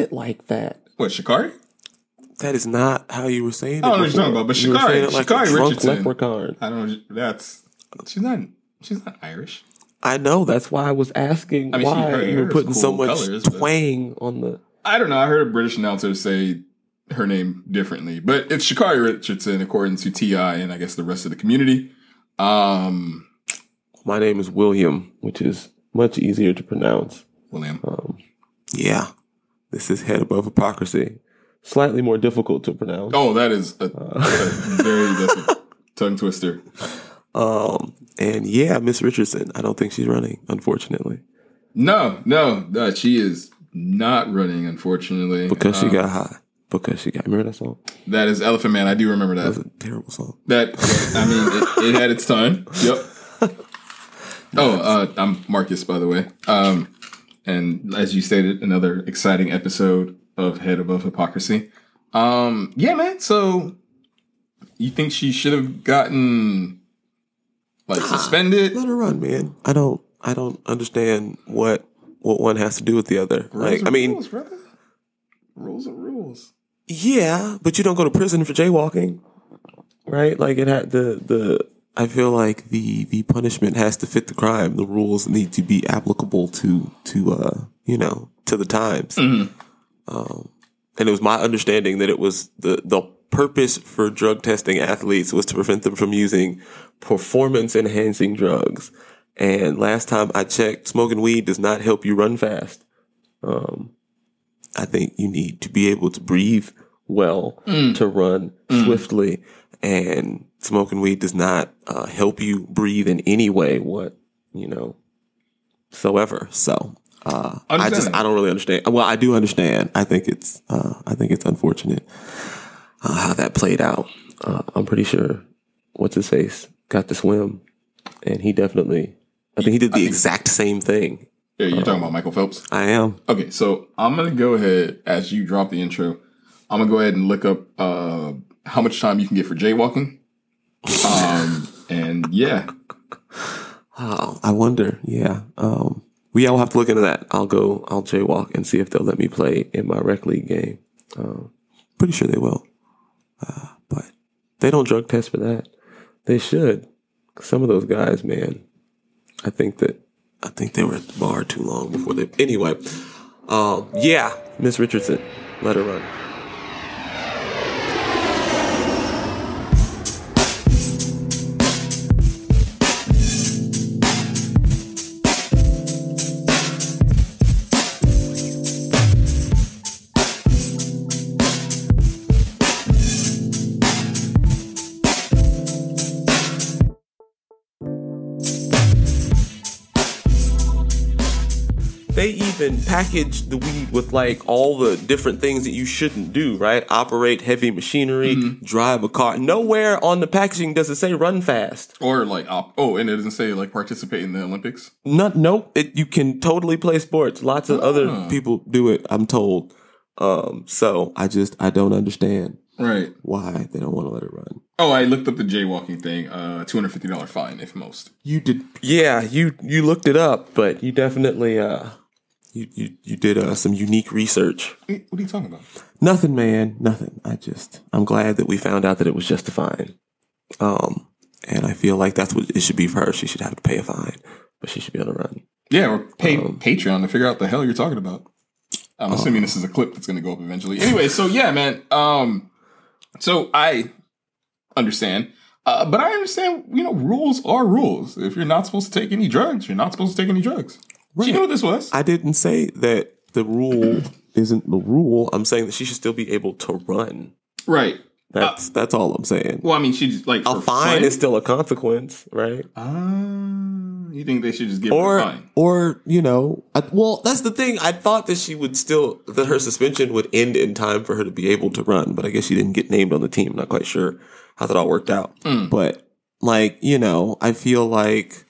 it like that. What Shikari? That is not how you were saying it. I don't know what you're talking about, but You were Shikari, saying it like a Shikari drunk Richardson. Leprechaun. I don't know. That's she's not. She's not Irish. I know. That's why I was asking I mean, she- why her you hair were is putting so cool much colors, but- twang on the. I don't know. I heard a British announcer say her name differently, but it's Sha'Carri Richardson according to Ti and I guess the rest of the community. Um, My name is William, which is much easier to pronounce. William. Um, Yeah. This is head above hypocrisy. slightly more difficult to pronounce. Oh, that is a, a very that's a tongue twister. Um, and yeah, Miss Richardson. I don't think she's running, unfortunately, No, no, no, she is not running. Unfortunately, because she Um, got high. Because she got. Remember that song? that is Afroman. I do remember That was a terrible song. That I mean, it, it had its time. Yep. Oh, uh, I'm Marcus, by the way. Um, and as you stated, another exciting episode of Head Above Hypocrisy. Um, yeah, man. So you think she should have gotten like suspended? Let her run, man. I don't. I don't understand what what one has to do with the other. Like, Rules I mean, rules, brother. rules are rules. yeah, but you don't go to prison for jaywalking, right? Like it had the the. I feel like the the punishment has to fit the crime. The rules need to be applicable to to uh you know to the times. Um, and it was my understanding that it was the the purpose for drug testing athletes was to prevent them from using performance enhancing drugs. And last time I checked, smoking weed does not help you run fast. Um, I think you need to be able to breathe well to run swiftly, and smoking weed does not uh, help you breathe in any way. What you know, so ever. So uh, I just I don't really understand. Well, I do understand. I think it's uh, I think it's unfortunate uh, how that played out. Uh, I'm pretty sure what's his face got to swim, and he definitely. I think he did the exact same thing. Yeah, you're talking about Michael Phelps. I am. Okay, so I'm gonna go ahead as you drop the intro. I'm gonna go ahead and look up uh, how much time you can get for jaywalking. Um, and yeah, Oh, I wonder. Yeah. Um, we all have to look into that. I'll go. I'll jaywalk and see if they'll let me play in my rec league game. Um, pretty sure they will. Uh, but They don't drug test for that. They should. Some of those guys, man. I think that I think they were at the bar too long before they. Anyway, um, yeah, Miss Richardson, let her run. They even package the weed with like all the different things that you shouldn't do. Right? Operate heavy machinery, drive a car. Nowhere on the packaging does it say run fast. or like op- oh, and it doesn't say like participate in the Olympics. Not nope. It, you can totally play sports. Lots of other people do it. I'm told. Um, so I just I don't understand Right. why they don't want to let it run. Oh, I looked up the jaywalking thing. Uh, two hundred fifty dollar fine if most. You did. Yeah, you you looked it up, but you definitely uh You you you did uh, some unique research. What are you talking about? Nothing, man. Nothing. I just I'm glad that we found out that it was just a fine. Um, and I feel like that's what it should be for her. She should have to pay a fine, but she should be able to run. Yeah, or pay Patreon to figure out the hell you're talking about. I'm assuming this is a clip that's going to go up eventually. Anyway, so yeah, man. Um, so I understand, uh, but I understand. You know, rules are rules. If you're not supposed to take any drugs, you're not supposed to take any drugs. Do you know what this was? I didn't say that the rule isn't the rule. I'm saying that she should still be able to run. right. That's that's all I'm saying. Well, I mean, she's like A fine fun- is still a consequence, right? Ah, you think they should just give her a or fine? or you know I, well that's the thing i thought that she would still that her suspension would end in time for her to be able to run but i guess she didn't get named on the team not quite sure how that all worked out but like you know i feel like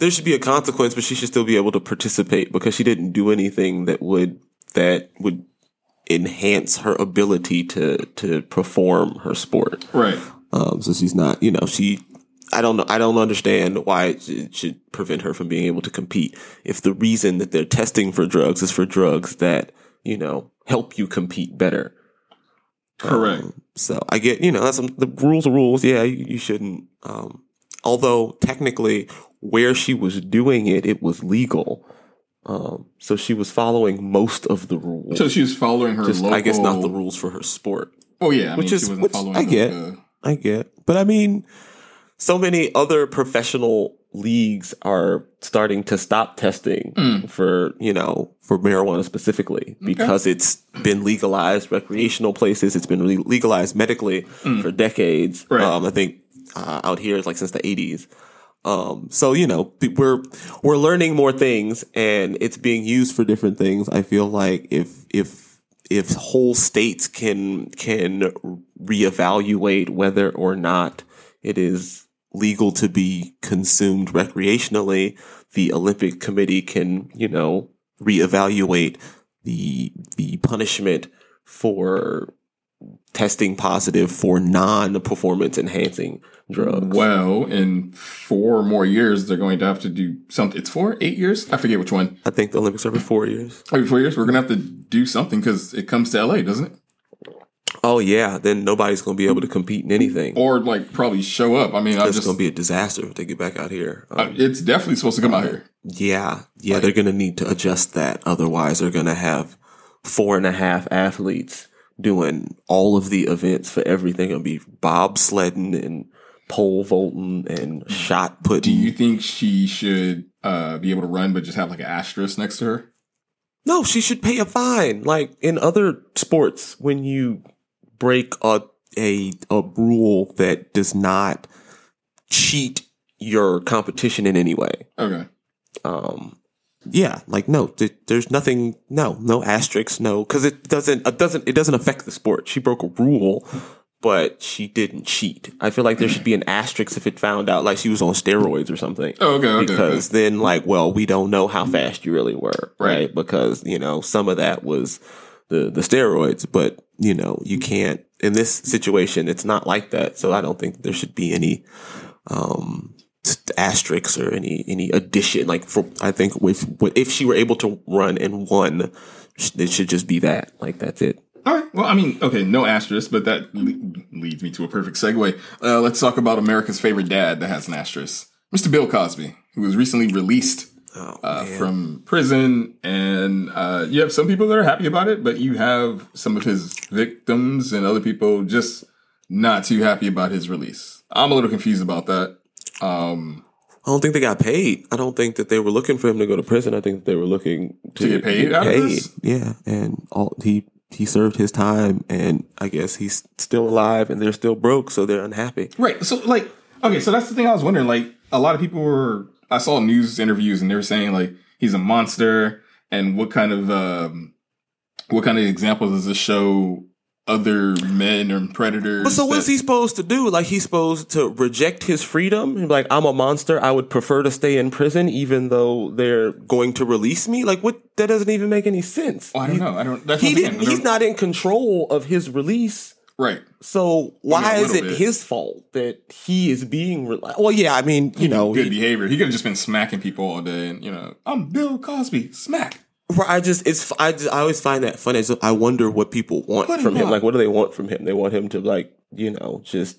there should be a consequence but she should still be able to participate because she didn't do anything that would that would enhance her ability to to perform her sport Right. um, so she's not, you know, she. I don't know. I don't understand why it should- prevent her from being able to compete. If the reason that they're testing for drugs is for drugs that you know, help you compete better. Correct. Um, so I get, you know, that's the rules are rules. Yeah, you, you shouldn't. Um, although technically, where she was doing it, it was legal. Um, so she was following most of the rules. so she was following her Just, local. I guess not the rules for her sport. Oh yeah, I Which mean, is- she wasn't which following. I get. the- I get, but I mean, so many other professional leagues are starting to stop testing Mm. for you know for marijuana specifically because it's been legalized recreational places. It's been legalized medically for decades. Mm. Right. Um, I think uh, out here, it's like since the eighties. Um, so you know, we're we're learning more things, and it's being used for different things. I feel like if if if whole states can can reevaluate whether or not it is legal to be consumed recreationally, the Olympic Committee can you know reevaluate the the punishment for testing positive for non-performance enhancing drugs. Well, in four more years, they're going to have to do something. It's four, eight years. I forget which one. I think the Olympics are every four years. Every four years, we're going to have to do something because it comes to LA, doesn't it? Oh yeah, then nobody's going to be able to compete in anything. Or like probably show up. I mean, I it's just going to be a disaster if they get back out here. Um, uh, it's definitely supposed to come out here. yeah, yeah, they're going to need to adjust that. Otherwise, they're going to have four and a half athletes doing all of the events for everything. It'll be bobsledding and pole vaulting and shot putting. Do you think she should uh, be able to run, but just have like an asterisk next to her? No, she should pay a fine. Like in other sports, when you break a a, a rule that does not cheat your competition in any way. Okay. Um, yeah, like no, th- there's nothing. No, no asterisks. No, because it doesn't. It doesn't. It doesn't affect the sport. She broke a rule, but she didn't cheat. I feel like there should be an asterisk if it found out like she was on steroids or something Oh, okay. Okay. because then like well we don't know how fast you really were right. Right. because you know some of that was the the steroids but you know you can't in this situation it's not like that so i don't think there should be any um asterisks or any any addition like for i think with if she were able to run and won it should just be that like that's it All right. Well, I mean, okay, no asterisk, but that le- leads me to a perfect segue. Uh, let's talk about America's favorite dad that has an asterisk, Mr. Bill Cosby, who was recently released oh, uh, from prison, and uh, you have some people that are happy about it, but you have some of his victims and other people just not too happy about his release. I'm a little confused about that. Um, I don't think they got paid. I don't think that they were looking for him to go to prison. I think that they were looking to, To get paid of this? Yeah, and all he he served his time, and I guess he's still alive, and they're still broke, so they're unhappy. Right. So like, okay, so that's the thing I was wondering. Like, a lot of people were. I saw news interviews and they were saying like he's a monster, and what kind of um, what kind of examples does this show other men or predators? But so what's that- he supposed to do? Like he's supposed to reject his freedom like, I'm a monster. I would prefer to stay in prison, even though they're going to release me. Like what? That doesn't even make any sense. Oh, I don't know. I don't. That's He what I'm saying. didn't. He's not in control of his release. right. So why is it bit. his fault that he is being? Re- well, yeah, I mean, you know, Good he- behavior. He could have just been smacking people all day, and you know, I'm Bill Cosby. Smack. I just it's I just, I always find that funny. So I wonder what people want him from him. up. Like, what do they want from him? They want him to like you know just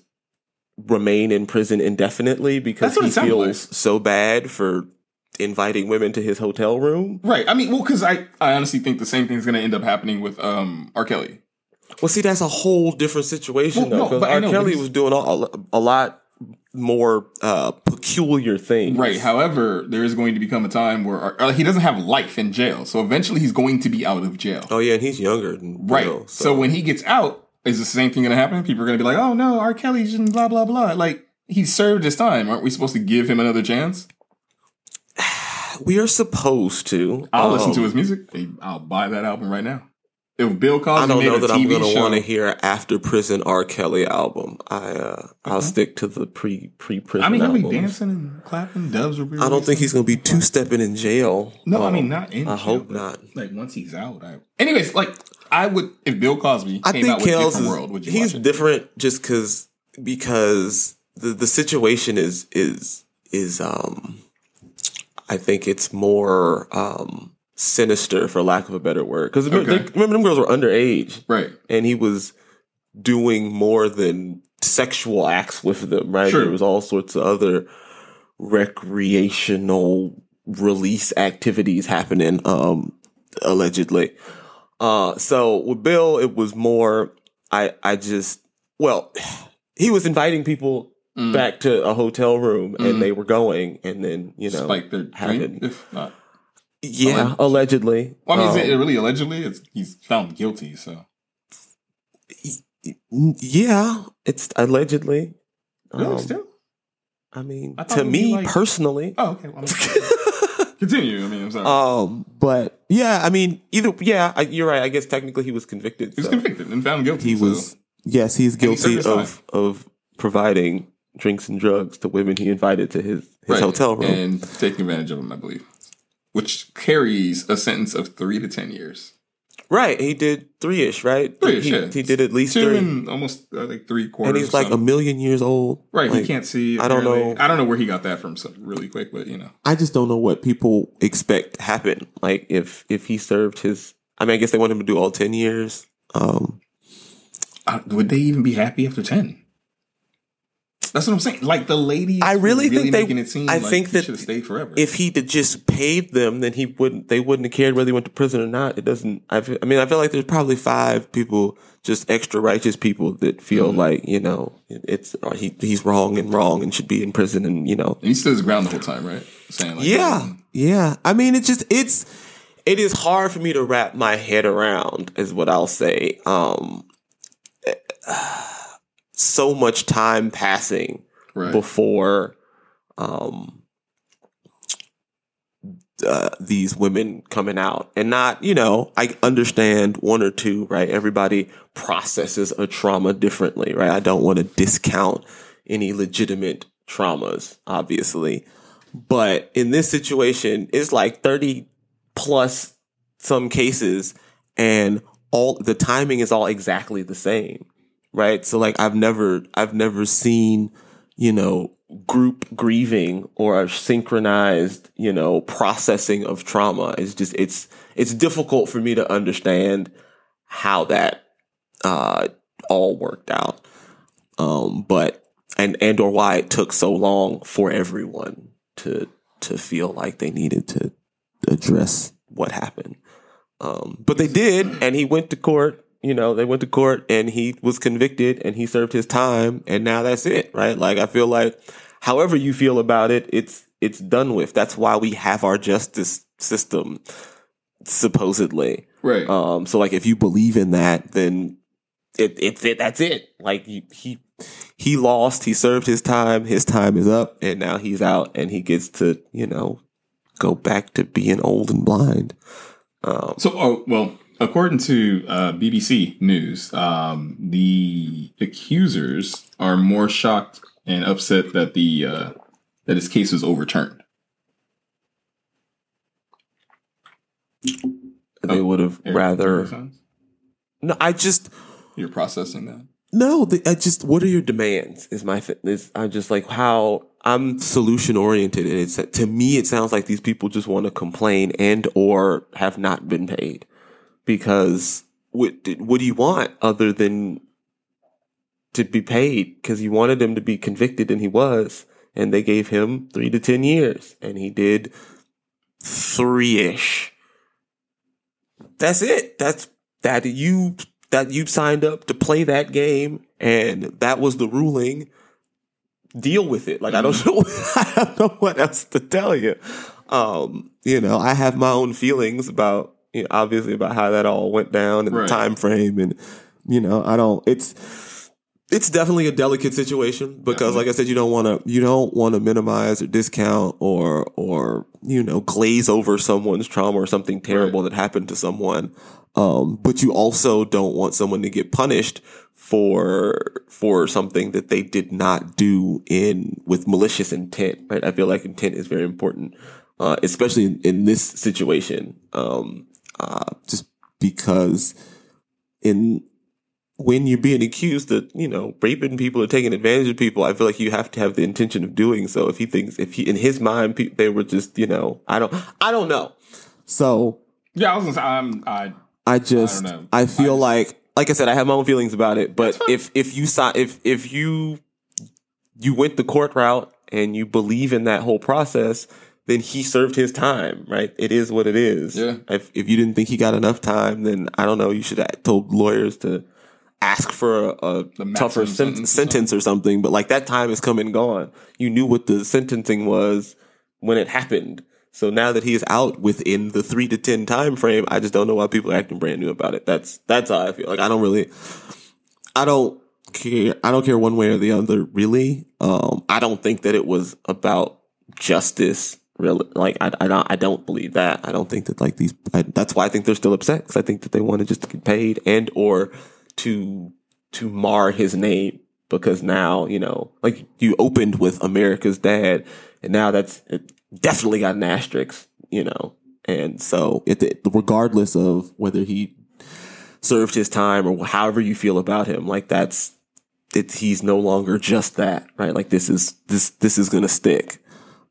remain in prison indefinitely because he feels so bad for inviting women to his hotel room. Right. I mean, well, because I I honestly think the same thing's going to end up happening with um R. Kelly. Well, see, that's a whole different situation Well, though, no, because but I R. know, Kelly was doing a, a lot more uh, peculiar things. Right. However, there is going to become a time where R- uh, he doesn't have life in jail, so eventually he's going to be out of jail. Oh yeah, and he's younger than right. Bill, so. when he gets out, is the same thing going to happen? People are going to be like, "Oh no, R. Kelly's and blah blah blah." Like he served his time. Aren't we supposed to give him another chance? we are supposed to. I'll listen um, to his music. I'll buy that album right now. If Bill Cosby I don't know a that I'm going to want to hear after prison R. Kelly album. I uh, I'll stick to the pre pre prison. I mean, he'll be dancing and clapping. Doves will be. I don't think he's going to be two stepping in jail. No, I Um, mean not in. I jail, hope not. Like once he's out. I, anyways, like I would if Bill Cosby I came out think different is world. Would you he's different just because because the the situation is is is um I think it's more um sinister, for lack of a better word. Because Okay. remember, them girls were underage, Right. and he was doing more than sexual acts with them. Right? Sure. There was all sorts of other recreational release activities happening. Um, allegedly. Uh, so with Bill, it was more. I I just well, he was inviting people Mm. back to a hotel room, Mhm. and they were going, and then you know, Spike their having- drink, if not. Yeah, allegedly. Well, I mean, is Um, it really allegedly? It's he's found guilty, so yeah, it's allegedly. really Um, still. I mean, I to it would be me like- personally. Oh, okay. Well, I'm- continue. I mean, I'm sorry. Um, but yeah, I mean, either yeah, I, you're right. I guess technically he was convicted. he was so convicted and found guilty. He so- was yes, he's he guilty served his of of providing drinks and drugs to women he invited to his his Right. hotel room. and taking advantage of them, I believe, which carries a sentence of three to ten years. right, he did three ish. Right, Three-ish, he, yeah. he did at least Two three, and almost uh, like three quarters. and he's like a million years old. right. Like, he can't see. I don't know. I don't know where he got that from. So really quick, but you know, I just don't know what people expect to happen. Like if if he served his, I mean, I guess they want him to do all ten years. Um, uh, would they even be happy after ten? That's what I'm saying. Like the ladies, I really think they- it seem I like think that should have stayed forever. if he'd just paid them, then he wouldn't. They wouldn't have cared whether he went to prison or not. It doesn't. I, feel, I mean, I feel like there's probably five people, just extra righteous people that feel Mm-hmm. like you know it's uh, he he's wrong and wrong and should be in prison and you know And he stood his ground the whole time, right? Saying like, yeah yeah. I mean, it's just it's it is hard for me to wrap my head around, is what I'll say. Um, so much time passing right. before um uh, these women coming out. And not you know i understand one or two right? Everybody processes a trauma differently right? I don't want to discount any legitimate traumas obviously. But in this situation it's like 30 plus some cases and all the timing is all exactly the same right? So like i've never i've never seen you know group grieving or a synchronized you know processing of trauma. It's just it's it's difficult for me to understand how that uh all worked out. Um but and and or why it took so long for everyone to to feel like they needed to address what happened. Um but they did and he went to court you know they went to court and he was convicted and he served his time and now that's it right like i feel like however you feel about it it's it's done with that's why we have our justice system supposedly right. um, so like if you believe in that, then it, it's it. That's it. Like he, he he lost. He served his time. His time is up, and now he's out, and he gets to you know go back to being old and blind. Um, So, oh, well, according to uh, BBC News, um, the accusers are more shocked and upset that the uh, that his case was overturned. they would have rather. No, I just You're processing that. no. The, I just what are your demands? Is my is I'm just like how I'm solution oriented, and it's to me it sounds like these people just want to complain and or have not been paid because what what do you want other than to be paid? Because you wanted him to be convicted and he was and they gave him three to ten years and he did three ish that's it. That's that you that you signed up to play that game and that was the ruling. Deal with it. Like i don't know i don't know what else to tell you. Um you know i have my own feelings about you know, obviously about how that all went down and Right. the time frame and you know i don't it's it's definitely a delicate situation because like i said you don't want to you don't want to minimize or discount or or you know glaze over someone's trauma or something terrible that happened to someone. Um but you also don't want someone to get punished for for something that they did not do in with malicious intent right? I feel like intent is very important uh especially in, in this situation. Um uh just because in when you're being accused of, you know, raping people or taking advantage of people, I feel like you have to have the intention of doing so. If he thinks, if he, in his mind, pe- they were just, you know, I don't, I don't know. So Yeah, I was gonna say I'm I I just I. I, feel I just- like like I said, I have my own feelings about it. But if if you saw if if you you went the court route and you believe in that whole process, then he served his time, right? It is what it is. Yeah. If if you didn't think he got enough time, then I don't know. You should have told lawyers to ask for a, a tougher sen- sentence or something. But like that time is come and gone. You knew what the sentencing was when it happened. So now that he is out within the three to ten time frame, I just don't know why people are acting brand new about it. That's that's how I feel. Like I don't really, I don't care. I don't care one way or the other. Really, um, I don't think that it was about justice. Really, like I, I don't, I don't believe that. I don't think that like these. I, that's why I think they're still upset because I think that they wanted just to get paid and or to to mar his name because now you know like you opened with America's dad and now that's it definitely got an asterisk you know and so it, regardless of whether he served his time or however you feel about him like that's it he's no longer just that right like this is this this is gonna stick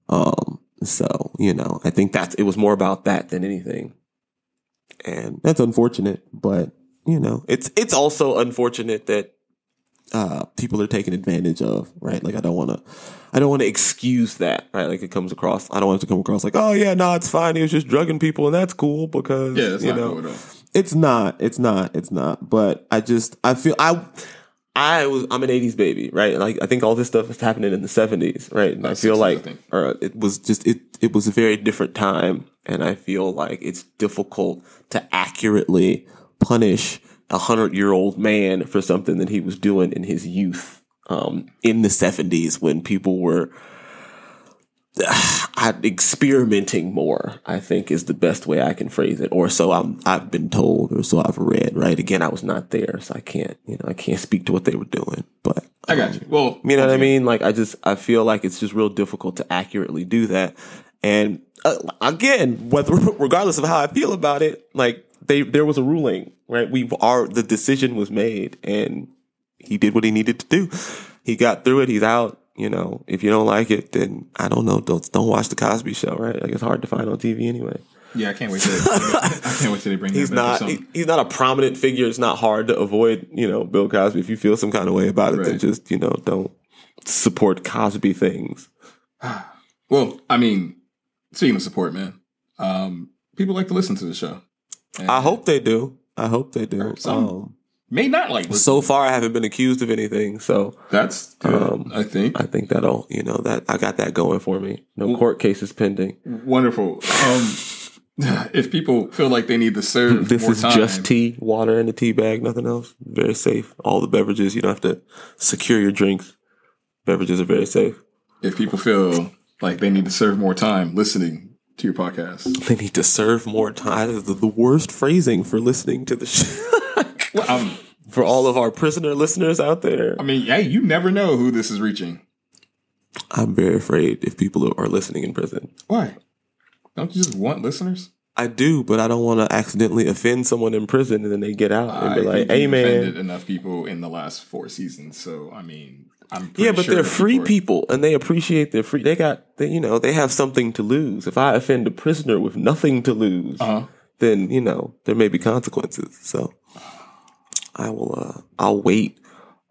um so you know i think that's it was more about that than anything and that's unfortunate but you know it's it's also unfortunate that uh people are taken advantage of right like i don't want to i don't want to excuse that right like it comes across i don't want it to come across like oh yeah no it's fine he was just drugging people and that's cool because yeah, you know it's not. It's not. It's not. But I just I feel I I was I'm an 80s baby, right? Like I think all this stuff is happening in the 70s, right? And I feel like or it was just it it was a very different time and I feel like it's difficult to accurately punish a 100-year-old man for something that he was doing in his youth um in the 70s when people were I, experimenting more, I think is the best way I can phrase it. Or so I'm, I've been told, or so I've read, right? Again, I was not there, so I can't, you know, I can't speak to what they were doing, but I got you. Well, you know what I mean? Like, I just, I feel like it's just real difficult to accurately do that. And uh, again, whether, regardless of how I feel about it, like they, there was a ruling, right? We are, the decision was made and he did what he needed to do. He got through it. He's out. You know, if you don't like it, then I don't know. Don't don't watch the Cosby Show, right? Like it's hard to find on TV anyway. Yeah, I can't wait to. I can't wait till they bring He's him back or not. he- he's not a prominent figure. It's not hard to avoid. You know, Bill Cosby. If you feel some kind of way about it, then just you know don't support Cosby things. Well, I mean, speaking of support, man, um, people like to listen to the show. And I hope they do. I hope they do. Some- Um, may not like. Listen. so far, I haven't been accused of anything, so That's good. Um, I think I think that'll you know that I got that going for me. No court cases pending. wonderful. Um, if people feel like they need to serve This is time, just tea, water in a tea bag, nothing else. Very safe. All the beverages, you don't have to secure your drinks. Beverages are very safe. if people feel like they need to serve more time listening to your podcast, They need to serve more time. The, the worst phrasing for listening to the show. Well, um, for all of our prisoner listeners out there, I mean, hey, you never know who this is reaching. I'm very afraid if people are listening in prison. Why? Don't you just want listeners? I do, but I don't want to accidentally offend someone in prison and then they get out and I be like, think "Hey, man." offended enough people in the last four seasons. So I mean, I'm pretty Yeah, but sure they're free are- people and they appreciate their free. They got, they, you know, they have something to lose. If I offend a prisoner with nothing to lose, Uh-huh. then you know there may be consequences. So I will. uh I'll wait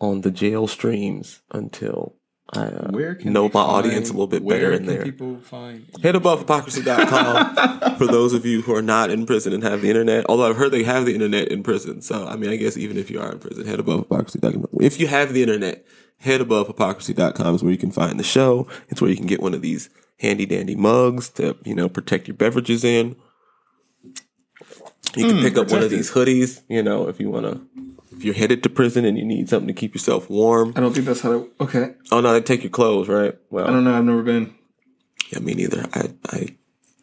on the jail streams until I uh, know my find- audience a little bit better in there. Head above hypocrisy.com for those of you who are not in prison and have the internet. Although I've heard they have the internet in prison. So, I mean, I guess even if you are in prison, head above hypocrisy.com. If you have the internet, head above hypocrisy.com is where you can find the show. It's where you can get one of these handy dandy mugs to, you know, protect your beverages in. You can pick up one of these hoodies, you know, if you want to. If you're headed to prison and you need something to keep yourself warm. I don't think that's how. They, okay, Oh no, they take your clothes, right? Well, I don't know. I've never been. yeah, me neither. I, I,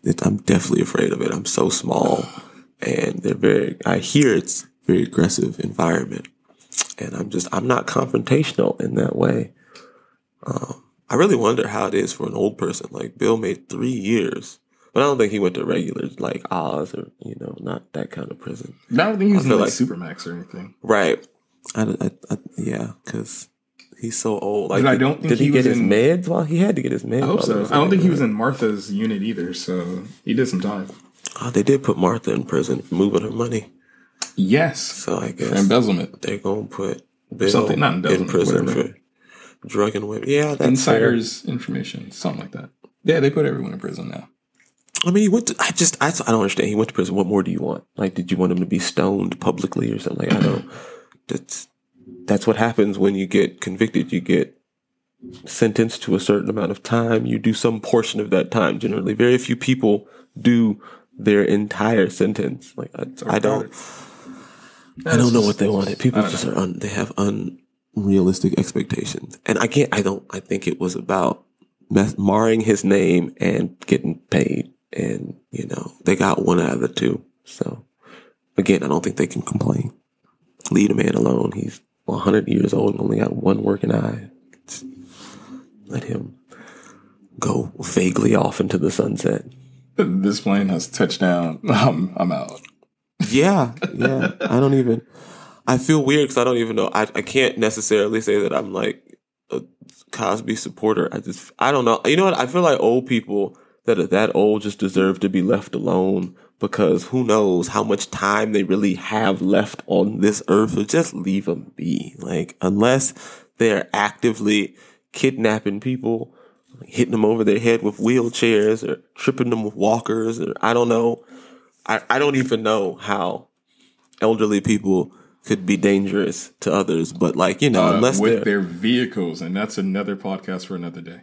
it, I'm definitely afraid of it. I'm so small, and they're very. I hear it's very aggressive environment, and I'm just. I'm not confrontational in that way. Um, I really wonder how it is for an old person. Like Bill made three years, but I don't think he went to regular like Oz or you know not that kind of prison. I don't think he was in like, like- Supermax or anything. Right. I, I, I yeah, because he's so old. Like, But I don't think did he, he get was his in- meds? Well, he had to get his meds. I hope so. I don't think he was in Martha's unit either. So he did some time. Oh, they did put Martha in prison for moving her money. Yes. So I For embezzlement. they're gonna put Bill Something, not in prison whatever. for drugging women. Yeah, that's Insiders information, something like that. Yeah, they put everyone in prison now. I mean, he went to. I just. I, I don't understand. He went to prison. What more do you want? Like, did you want him to be stoned publicly or something? Like, I don't. That's that's what happens when you get convicted. You get sentenced to a certain amount of time. You do some portion of that time. Generally, very few people do their entire sentence. Like, I, I don't. I don't know what they wanted. People just are un, they have unrealistic expectations, and I can't. I don't. I think it was about mess, marring his name and getting paid, and you know they got one out of the two. So again, I don't think they can complain. Leave a man alone. He's 100 years old and only got one working eye. Just let him go vaguely off into the sunset. This plane has touched down. I'm, I'm out. Yeah, yeah. I don't even. I feel weird because I don't even know. I, I can't necessarily say that I'm like a Cosby supporter. I just I don't know. You know what? I feel like old people that are that old just deserve to be left alone because who knows how much time they really have left on this earth. So just leave them be. Like unless they're actively kidnapping people, hitting them over their head with wheelchairs or tripping them with walkers or I don't know. I, I don't even know how elderly people could be dangerous to others, but like, you know, Uh, unless with their vehicles, and that's another podcast for another day.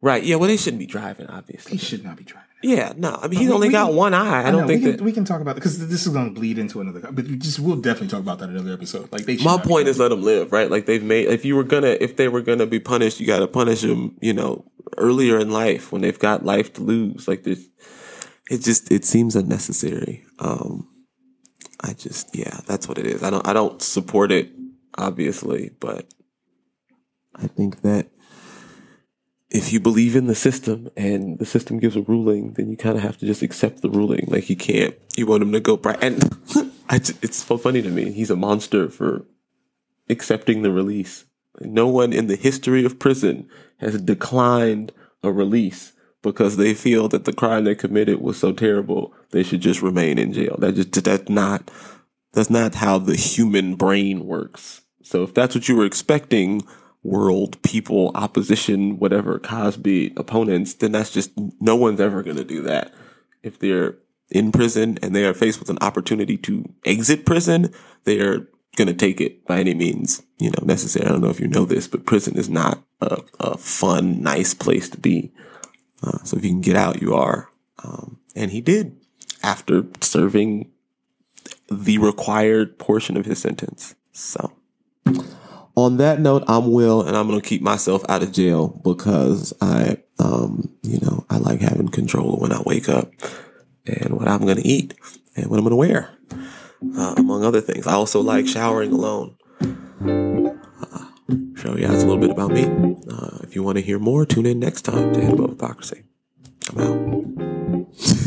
Right. Yeah. Well, they shouldn't be driving, obviously. He should not be driving. Yeah. No, I mean, he's we- only got can- one eye. I, don't know, think we that. can, we can talk about it because this is going to bleed into another. But we just we'll definitely talk about that in another episode. Like they. my point is let them live, right? Like they've made, if you were gonna, if they were gonna be punished, you gotta punish them, you know, earlier in life when they've got life to lose. Like there's, it just, it seems unnecessary. Um, I just, yeah, that's what it is. I don't, I don't support it, obviously, but I think that if you believe in the system and the system gives a ruling, then you kind of have to just accept the ruling. Like you can't, you want him to go, pri- and it's so funny to me. He's a monster for accepting the release. No one in the history of prison has declined a release because they feel that the crime they committed was so terrible they should just remain in jail. That just that's not that's not how the human brain works. So if that's what you were expecting, world, people, opposition, whatever, Cosby, opponents, then that's just no one's ever going to do that. If they're in prison and they are faced with an opportunity to exit prison, they are going to take it by any means, you know, necessary. I don't know if you know this, but prison is not a, a fun, nice place to be. Uh, so if you can get out, you are. Um, and he did after serving the required portion of his sentence. So on that note, I'm Will, and I'm going to keep myself out of jail because I, um, you know, I like having control when I wake up and what I'm going to eat and what I'm going to wear, uh, among other things. I also like showering alone. Uh, show you guys a little bit about me. Uh, if you want to hear more, tune in next time to Head Above Hypocrisy. I'm out.